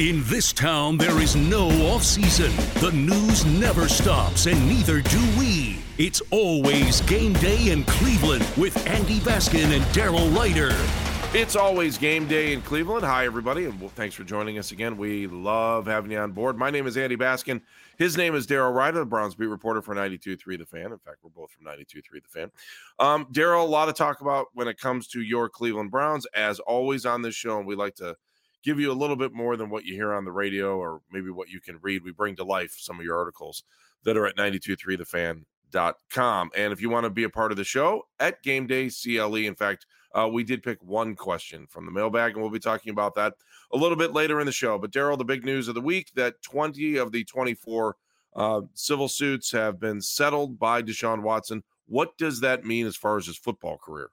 In this town, there is no off season. The news never stops, and neither do we. It's always game day in Cleveland with Andy Baskin and Daryl Ruiter. It's always game day in Cleveland. Hi, everybody, and well, thanks for joining us again. We love having you on board. My name is Andy Baskin. His name is Daryl Ruiter, the Browns beat reporter for 92.3 The Fan. In fact, we're both from 92.3 The Fan. Um, Daryl, a lot to talk about when it comes to your Cleveland Browns. As always on this show, and we like to give you a little bit more than what you hear on the radio or maybe what you can read. We bring to life some of your articles that are at 923thefan.com. And if you want to be a part of the show at Game Day CLE, in fact, uh, we did pick one question from the mailbag, and we'll be talking about that a little bit later in the show. But Daryl, the big news of the week that 20 of the 24 uh, civil suits have been settled by Deshaun Watson. What does that mean as far as his football career?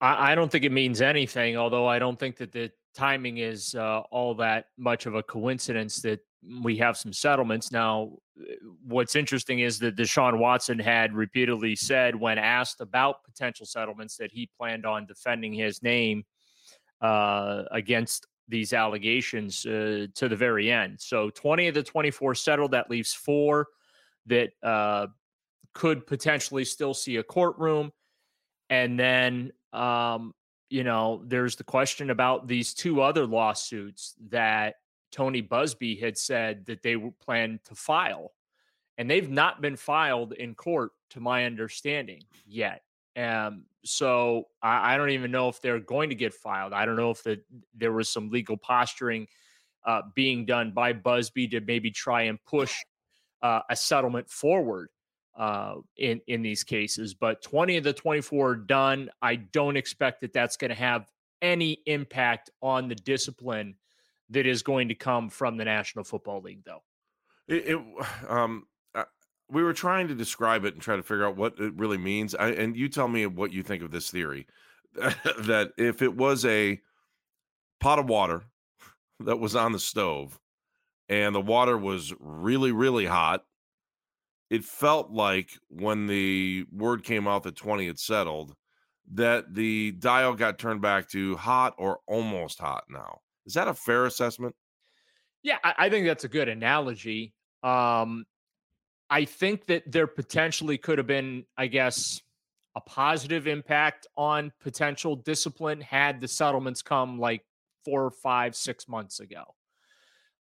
I, I don't think it means anything, although I don't think that the timing is uh, all that much of a coincidence that we have some settlements. Now, uh, what's interesting is that Deshaun Watson had repeatedly said when asked about potential settlements that he planned on defending his name uh, against these allegations uh, to the very end. So 20 of the 24 settled. That leaves four that uh, could potentially still see a courtroom. And then um, you know, there's the question about these two other lawsuits that Tony Buzbee had said that they planned to file, and they've not been filed in court, to my understanding, yet. Um, so I, I don't even know if they're going to get filed. I don't know if the, there was some legal posturing uh, being done by Buzbee to maybe try and push uh, a settlement forward uh, in in these cases. But 20 of the 24 are done. I don't expect that that's going to have any impact on the discipline that is going to come from the National Football League, though. It, it um, uh, we were trying to describe it and try to figure out what it really means. I, and you tell me what you think of this theory that if it was a pot of water that was on the stove and the water was really, really hot it felt like when the word came out that 20 had settled that the dial got turned back to hot or almost hot now. Is that a fair assessment? Yeah, I, I think that's a good analogy. Um, I think that there potentially could have been, I guess, a positive impact on potential discipline had the settlements come like four, five, six months ago.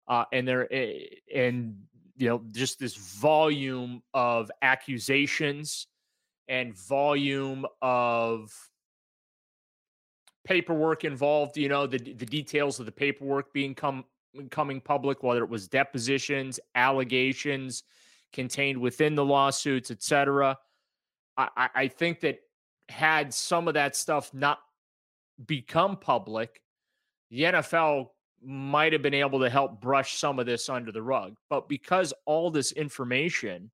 Uh, and there, eh, and you know, just this volume of accusations and volume of paperwork involved, you know, the the details of the paperwork being come coming public, whether it was depositions, allegations contained within the lawsuits, etc. I, I think that had some of that stuff not become public, the NFL might have been able to help brush some of this under the rug. But because all this information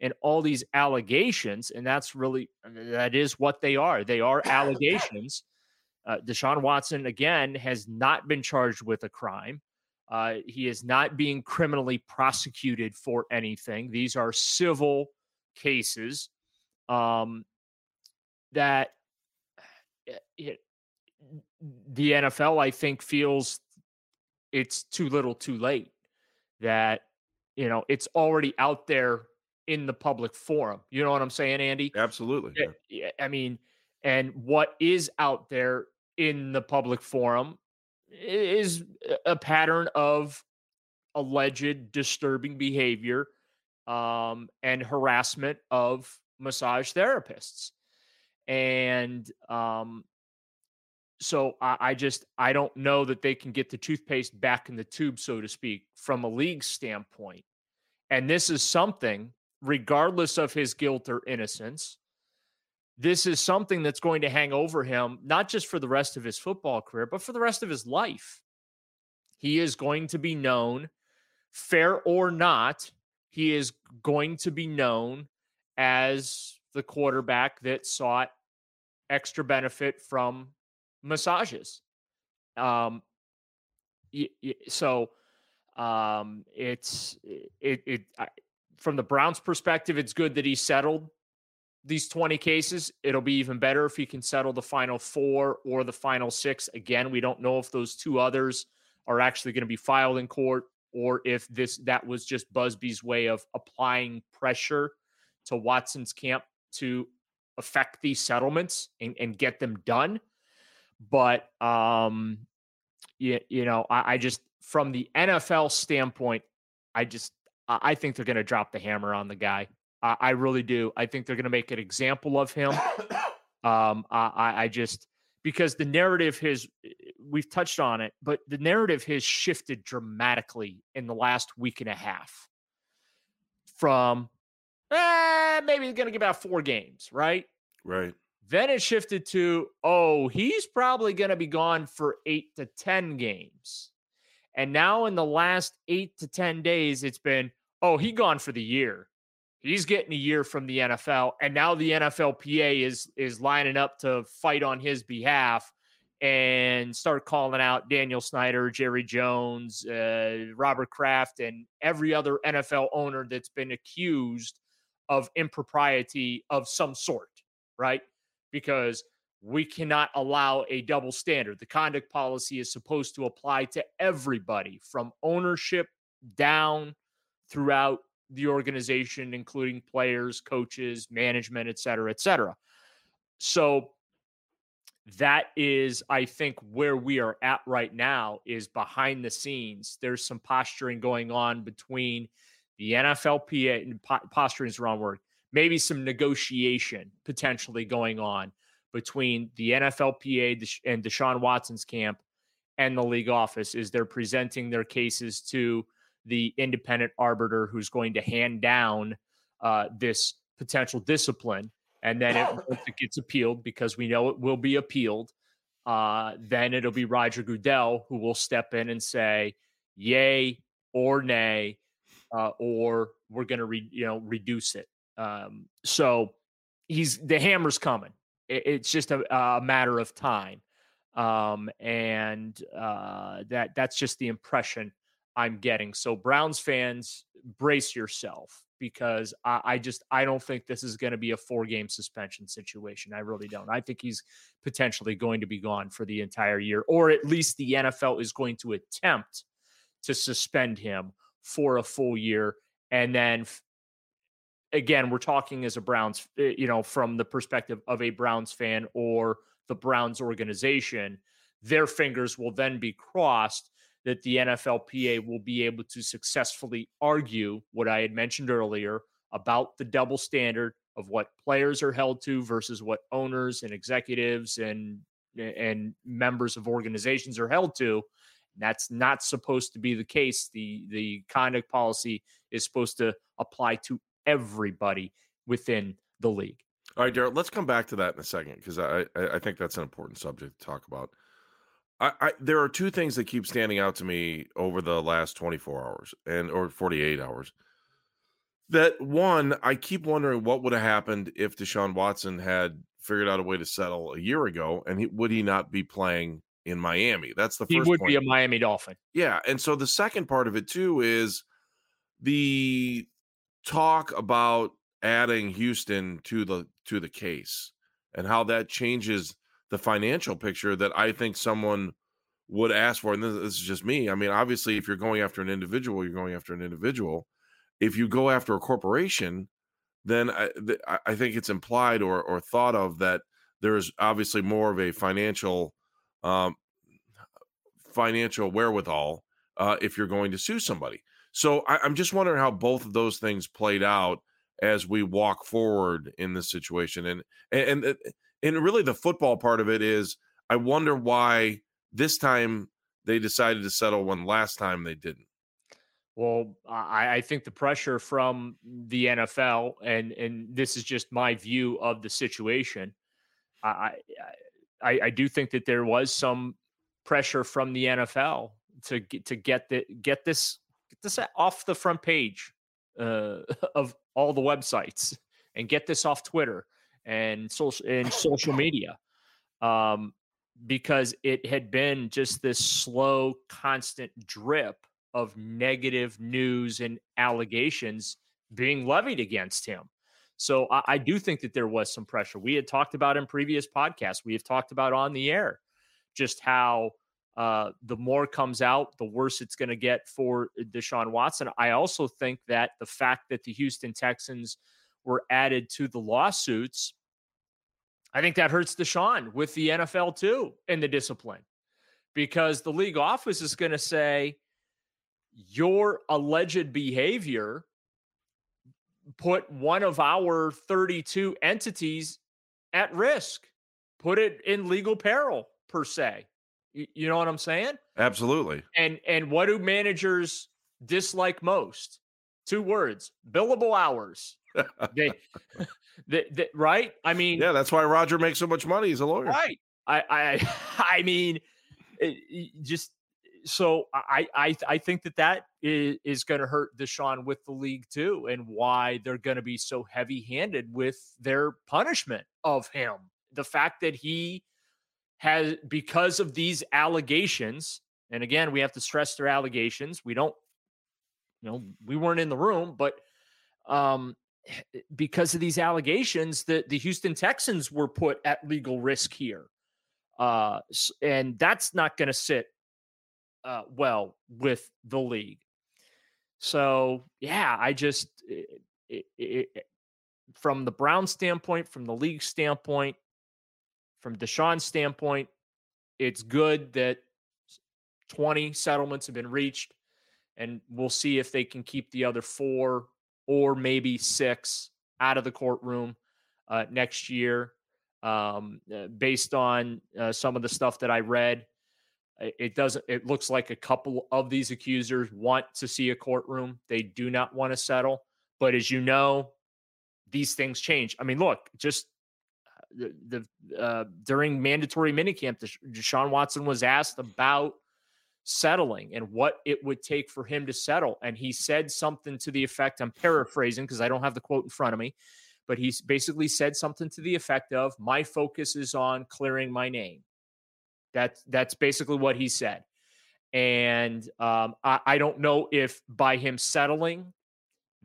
and all these allegations, and that's really that is what they are. They are allegations. Uh, Deshaun Watson, again, has not been charged with a crime. Uh, he is not being criminally prosecuted for anything. These are civil cases um, that it, eh, the NFL, I think, feels it's too little too late. That, you know, it's already out there in the public forum. You know what I'm saying, Andy? Absolutely. Yeah. I mean, and what is out there in the public forum is a pattern of alleged disturbing behavior um, and harassment of massage therapists. And um, so I, I, just I don't know that they can get the toothpaste back in the tube, so to speak, from a league standpoint. And this is something, regardless of his guilt or innocence, this is something that's going to hang over him, not just for the rest of his football career, but for the rest of his life. He is going to be known, fair or not, he is going to be known as the quarterback that sought extra benefit from massages. Um, so um, it's it, it I, from the Browns' perspective, it's good that he settled these 20 cases. It'll be even better if he can settle the final four or the final six. Again, we don't know if those two others are actually going to be filed in court or if this that was just Buzbee's way of applying pressure to Watson's camp to affect these settlements and, and get them done. But um you, you know, I, I just from the NFL standpoint, I just I think they're gonna drop the hammer on the guy. I, I really do. I think they're going to make an example of him. Um, I, I just because the narrative has we've touched on it, but the narrative has shifted dramatically in the last week and a half. From eh, maybe he's going to give out four games, right? Right. Then it shifted to, oh, he's probably going to be gone for eight to 10 games. And now in the last eight to 10 days, it's been, oh, he gone for the year. He's getting a year from the NFL, and now the NFLPA is is lining up to fight on his behalf and start calling out Daniel Snyder, Jerry Jones, uh, Robert Kraft, and every other NFL owner that's been accused of impropriety of some sort, right? Because we cannot allow a double standard. The conduct policy is supposed to apply to everybody from ownership down throughout the organization, including players, coaches, management, et cetera, et cetera. So that is, I think, where we are at right now is behind the scenes. There's some posturing going on between the NFLPA, and posturing is the wrong word, maybe some negotiation potentially going on between the NFLPA and Deshaun Watson's camp and the league office is they're presenting their cases to the independent arbiter who's going to hand down uh, this potential discipline. And then it, once it gets appealed, because we know it will be appealed, uh, then it'll be Roger Goodell who will step in and say, yay or nay, uh, or we're going to re- you know reduce it. Um, so he's the hammer's coming. It, it's just a, a, matter of time, um, and uh, that that's just the impression I'm getting. So Browns fans, brace yourself because I, I just I don't think this is going to be a four game suspension situation. I really don't. I think he's potentially going to be gone for the entire year, or at least the NFL is going to attempt to suspend him for a full year. And then again, we're talking as a Browns, eh, you know, from the perspective of a Browns fan or the Browns organization, their fingers will then be crossed that the NFLPA will be able to successfully argue what I had mentioned earlier about the double standard of what players are held to versus what owners and executives and and members of organizations are held to. That's not supposed to be the case. The the conduct policy is supposed to apply to everybody within the league. All right, Daryl, let's come back to that in a second because I, I think that's an important subject to talk about. I, I, there are two things that keep standing out to me over the last 24 hours and or 48 hours. That one, I keep wondering what would have happened if Deshaun Watson had figured out a way to settle a year ago, and he, would he not be playing in Miami? That's the he first. would point. be a Miami Dolphin. Yeah, and so the second part of it too is the talk about adding Houston to the to the case and how that changes the financial picture that I think someone would ask for. And this, this is just me. I mean, obviously, if you're going after an individual, you're going after an individual. If you go after a corporation, then I, th- I think it's implied or or thought of that there's obviously more of a financial um, financial wherewithal uh, if you're going to sue somebody. So I, I'm just wondering how both of those things played out as we walk forward in this situation, and and and, and really the football part of it is I wonder why this time they decided to settle when last time they didn't. Well, I, I, think the pressure from the NFL, and and this is just my view of the situation. I I, I do think that there was some pressure from the NFL to get to get the get this get this off the front page uh, of all the websites and get this off Twitter and social and social media. Um, because it had been just this slow, constant drip of negative news and allegations being levied against him. So I, I, do think that there was some pressure. We had talked about in previous podcasts, we have talked about on the air just how uh, the more comes out, the worse it's going to get for Deshaun Watson. I also think that the fact that the Houston Texans were added to the lawsuits, I think that hurts Deshaun with the NFL too in the discipline because the league office is going to say, your alleged behavior put one of our 32 entities at risk, put it in legal peril per se. You, you know what I'm saying? Absolutely. And and what do managers dislike most? Two words: billable hours. they, they, they, right? I mean, yeah, that's why Roger makes so much money. He's a lawyer, right? I I I mean, eh, it, just so I I I think that that is, is going to hurt Deshaun with the league too, and why they're going to be so heavy-handed with their punishment of him. The fact that he has because of these allegations, and again, we have to stress their allegations. We don't, you know, we weren't in the room, but um, because of these allegations, that the Houston Texans were put at legal risk here. Uh, and that's not going to sit uh, well with the league. So yeah, I just it, it, it, from the Brown standpoint, from the league standpoint, from Deshaun's standpoint, it's good that 20 settlements have been reached, and we'll see if they can keep the other four or maybe six out of the courtroom uh, next year. Um, uh, based on uh, some of the stuff that I read, it doesn't, it looks like a couple of these accusers want to see a courtroom. They do not want to settle. But as you know, these things change. I mean, look, just the, uh, during mandatory minicamp, Deshaun Watson was asked about settling and what it would take for him to settle. And he said something to the effect, I'm paraphrasing because I don't have the quote in front of me, but he basically said something to the effect of, My focus is on clearing my name. That's that's basically what he said. And um, I, I don't know if by him settling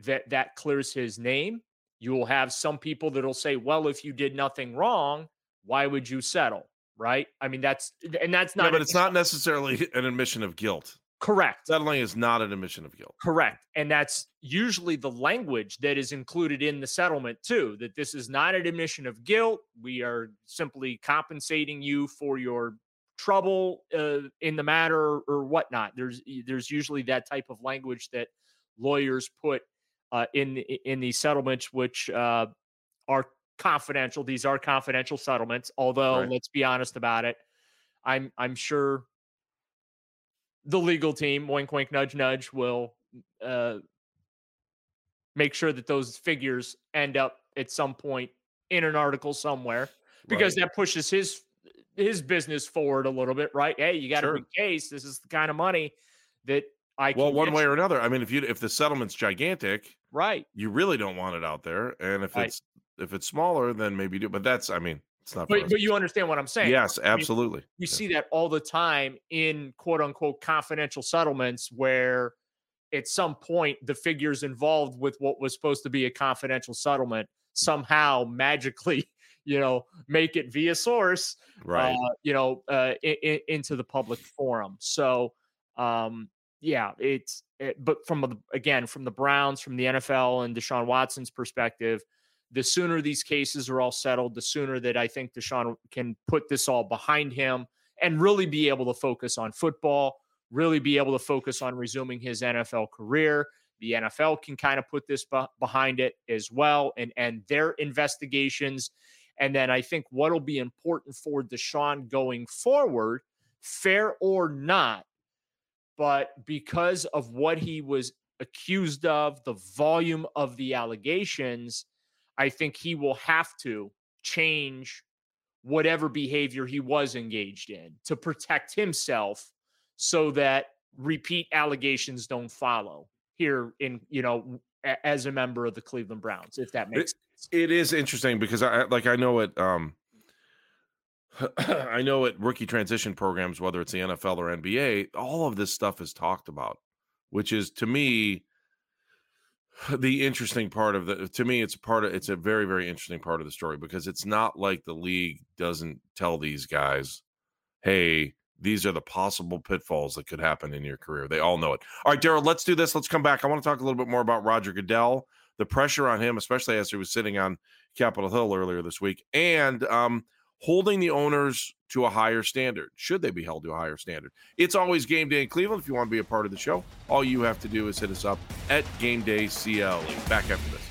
that that clears his name. You will have some people that'll say, "Well, if you did nothing wrong, why would you settle?" Right? I mean, that's and that's not. Yeah, but it's not necessarily an admission of guilt. Correct. Settling is not an admission of guilt. Correct. And that's usually the language that is included in the settlement, too, that this is not an admission of guilt. We are simply compensating you for your trouble uh, in the matter or whatnot. There's there's usually that type of language that lawyers put uh, in in these settlements, which uh, are confidential. These are confidential settlements. Although, right. let's be honest about it, I'm I'm sure the legal team, wink, wink, nudge, nudge, will uh, make sure that those figures end up at some point in an article somewhere because right. that pushes his his business forward a little bit, right? Hey, you got sure. a big case. This is the kind of money that I well, one way or another. I mean, if you if the settlement's gigantic, right, you really don't want it out there. And if right. it's if it's smaller, then maybe do. But that's, I mean, It's not. But, but you understand what I'm saying? Yes, I mean, absolutely. you Yeah. see that all the time in quote unquote confidential settlements where at some point the figures involved with what was supposed to be a confidential settlement somehow magically you know make it via source right. uh, you know uh, into the public forum so um yeah it's it, but from the again from the browns from the nfl and deshaun watson's perspective the sooner these cases are all settled the sooner that i think deshaun can put this all behind him and really be able to focus on football really be able to focus on resuming his nfl career. The nfl can kind of put this be- behind it as well and and their investigations. And then I think what'll be important for Deshaun going forward, fair or not, but because of what he was accused of, the volume of the allegations, I think he will have to change whatever behavior he was engaged in to protect himself so that repeat allegations don't follow here in, you know, as a member of the Cleveland Browns, if that makes sense. it is interesting because I like I know it um I know at rookie transition programs, whether it's the NFL or NBA, all of this stuff is talked about, which is to me the interesting part of the to me it's a part of it's a very very interesting part of the story because it's not like the league doesn't tell these guys hey these are the possible pitfalls that could happen in your career. They all know it. All right daryl let's do this. Let's come back. I want to talk a little bit more about roger goodell the pressure on him especially as he was sitting on capitol hill earlier this week and um holding the owners to a higher standard. Should they be held to a higher standard? It's always game day in cleveland. If you want to be a part of the show all you have to do is hit us up at game day cle back after this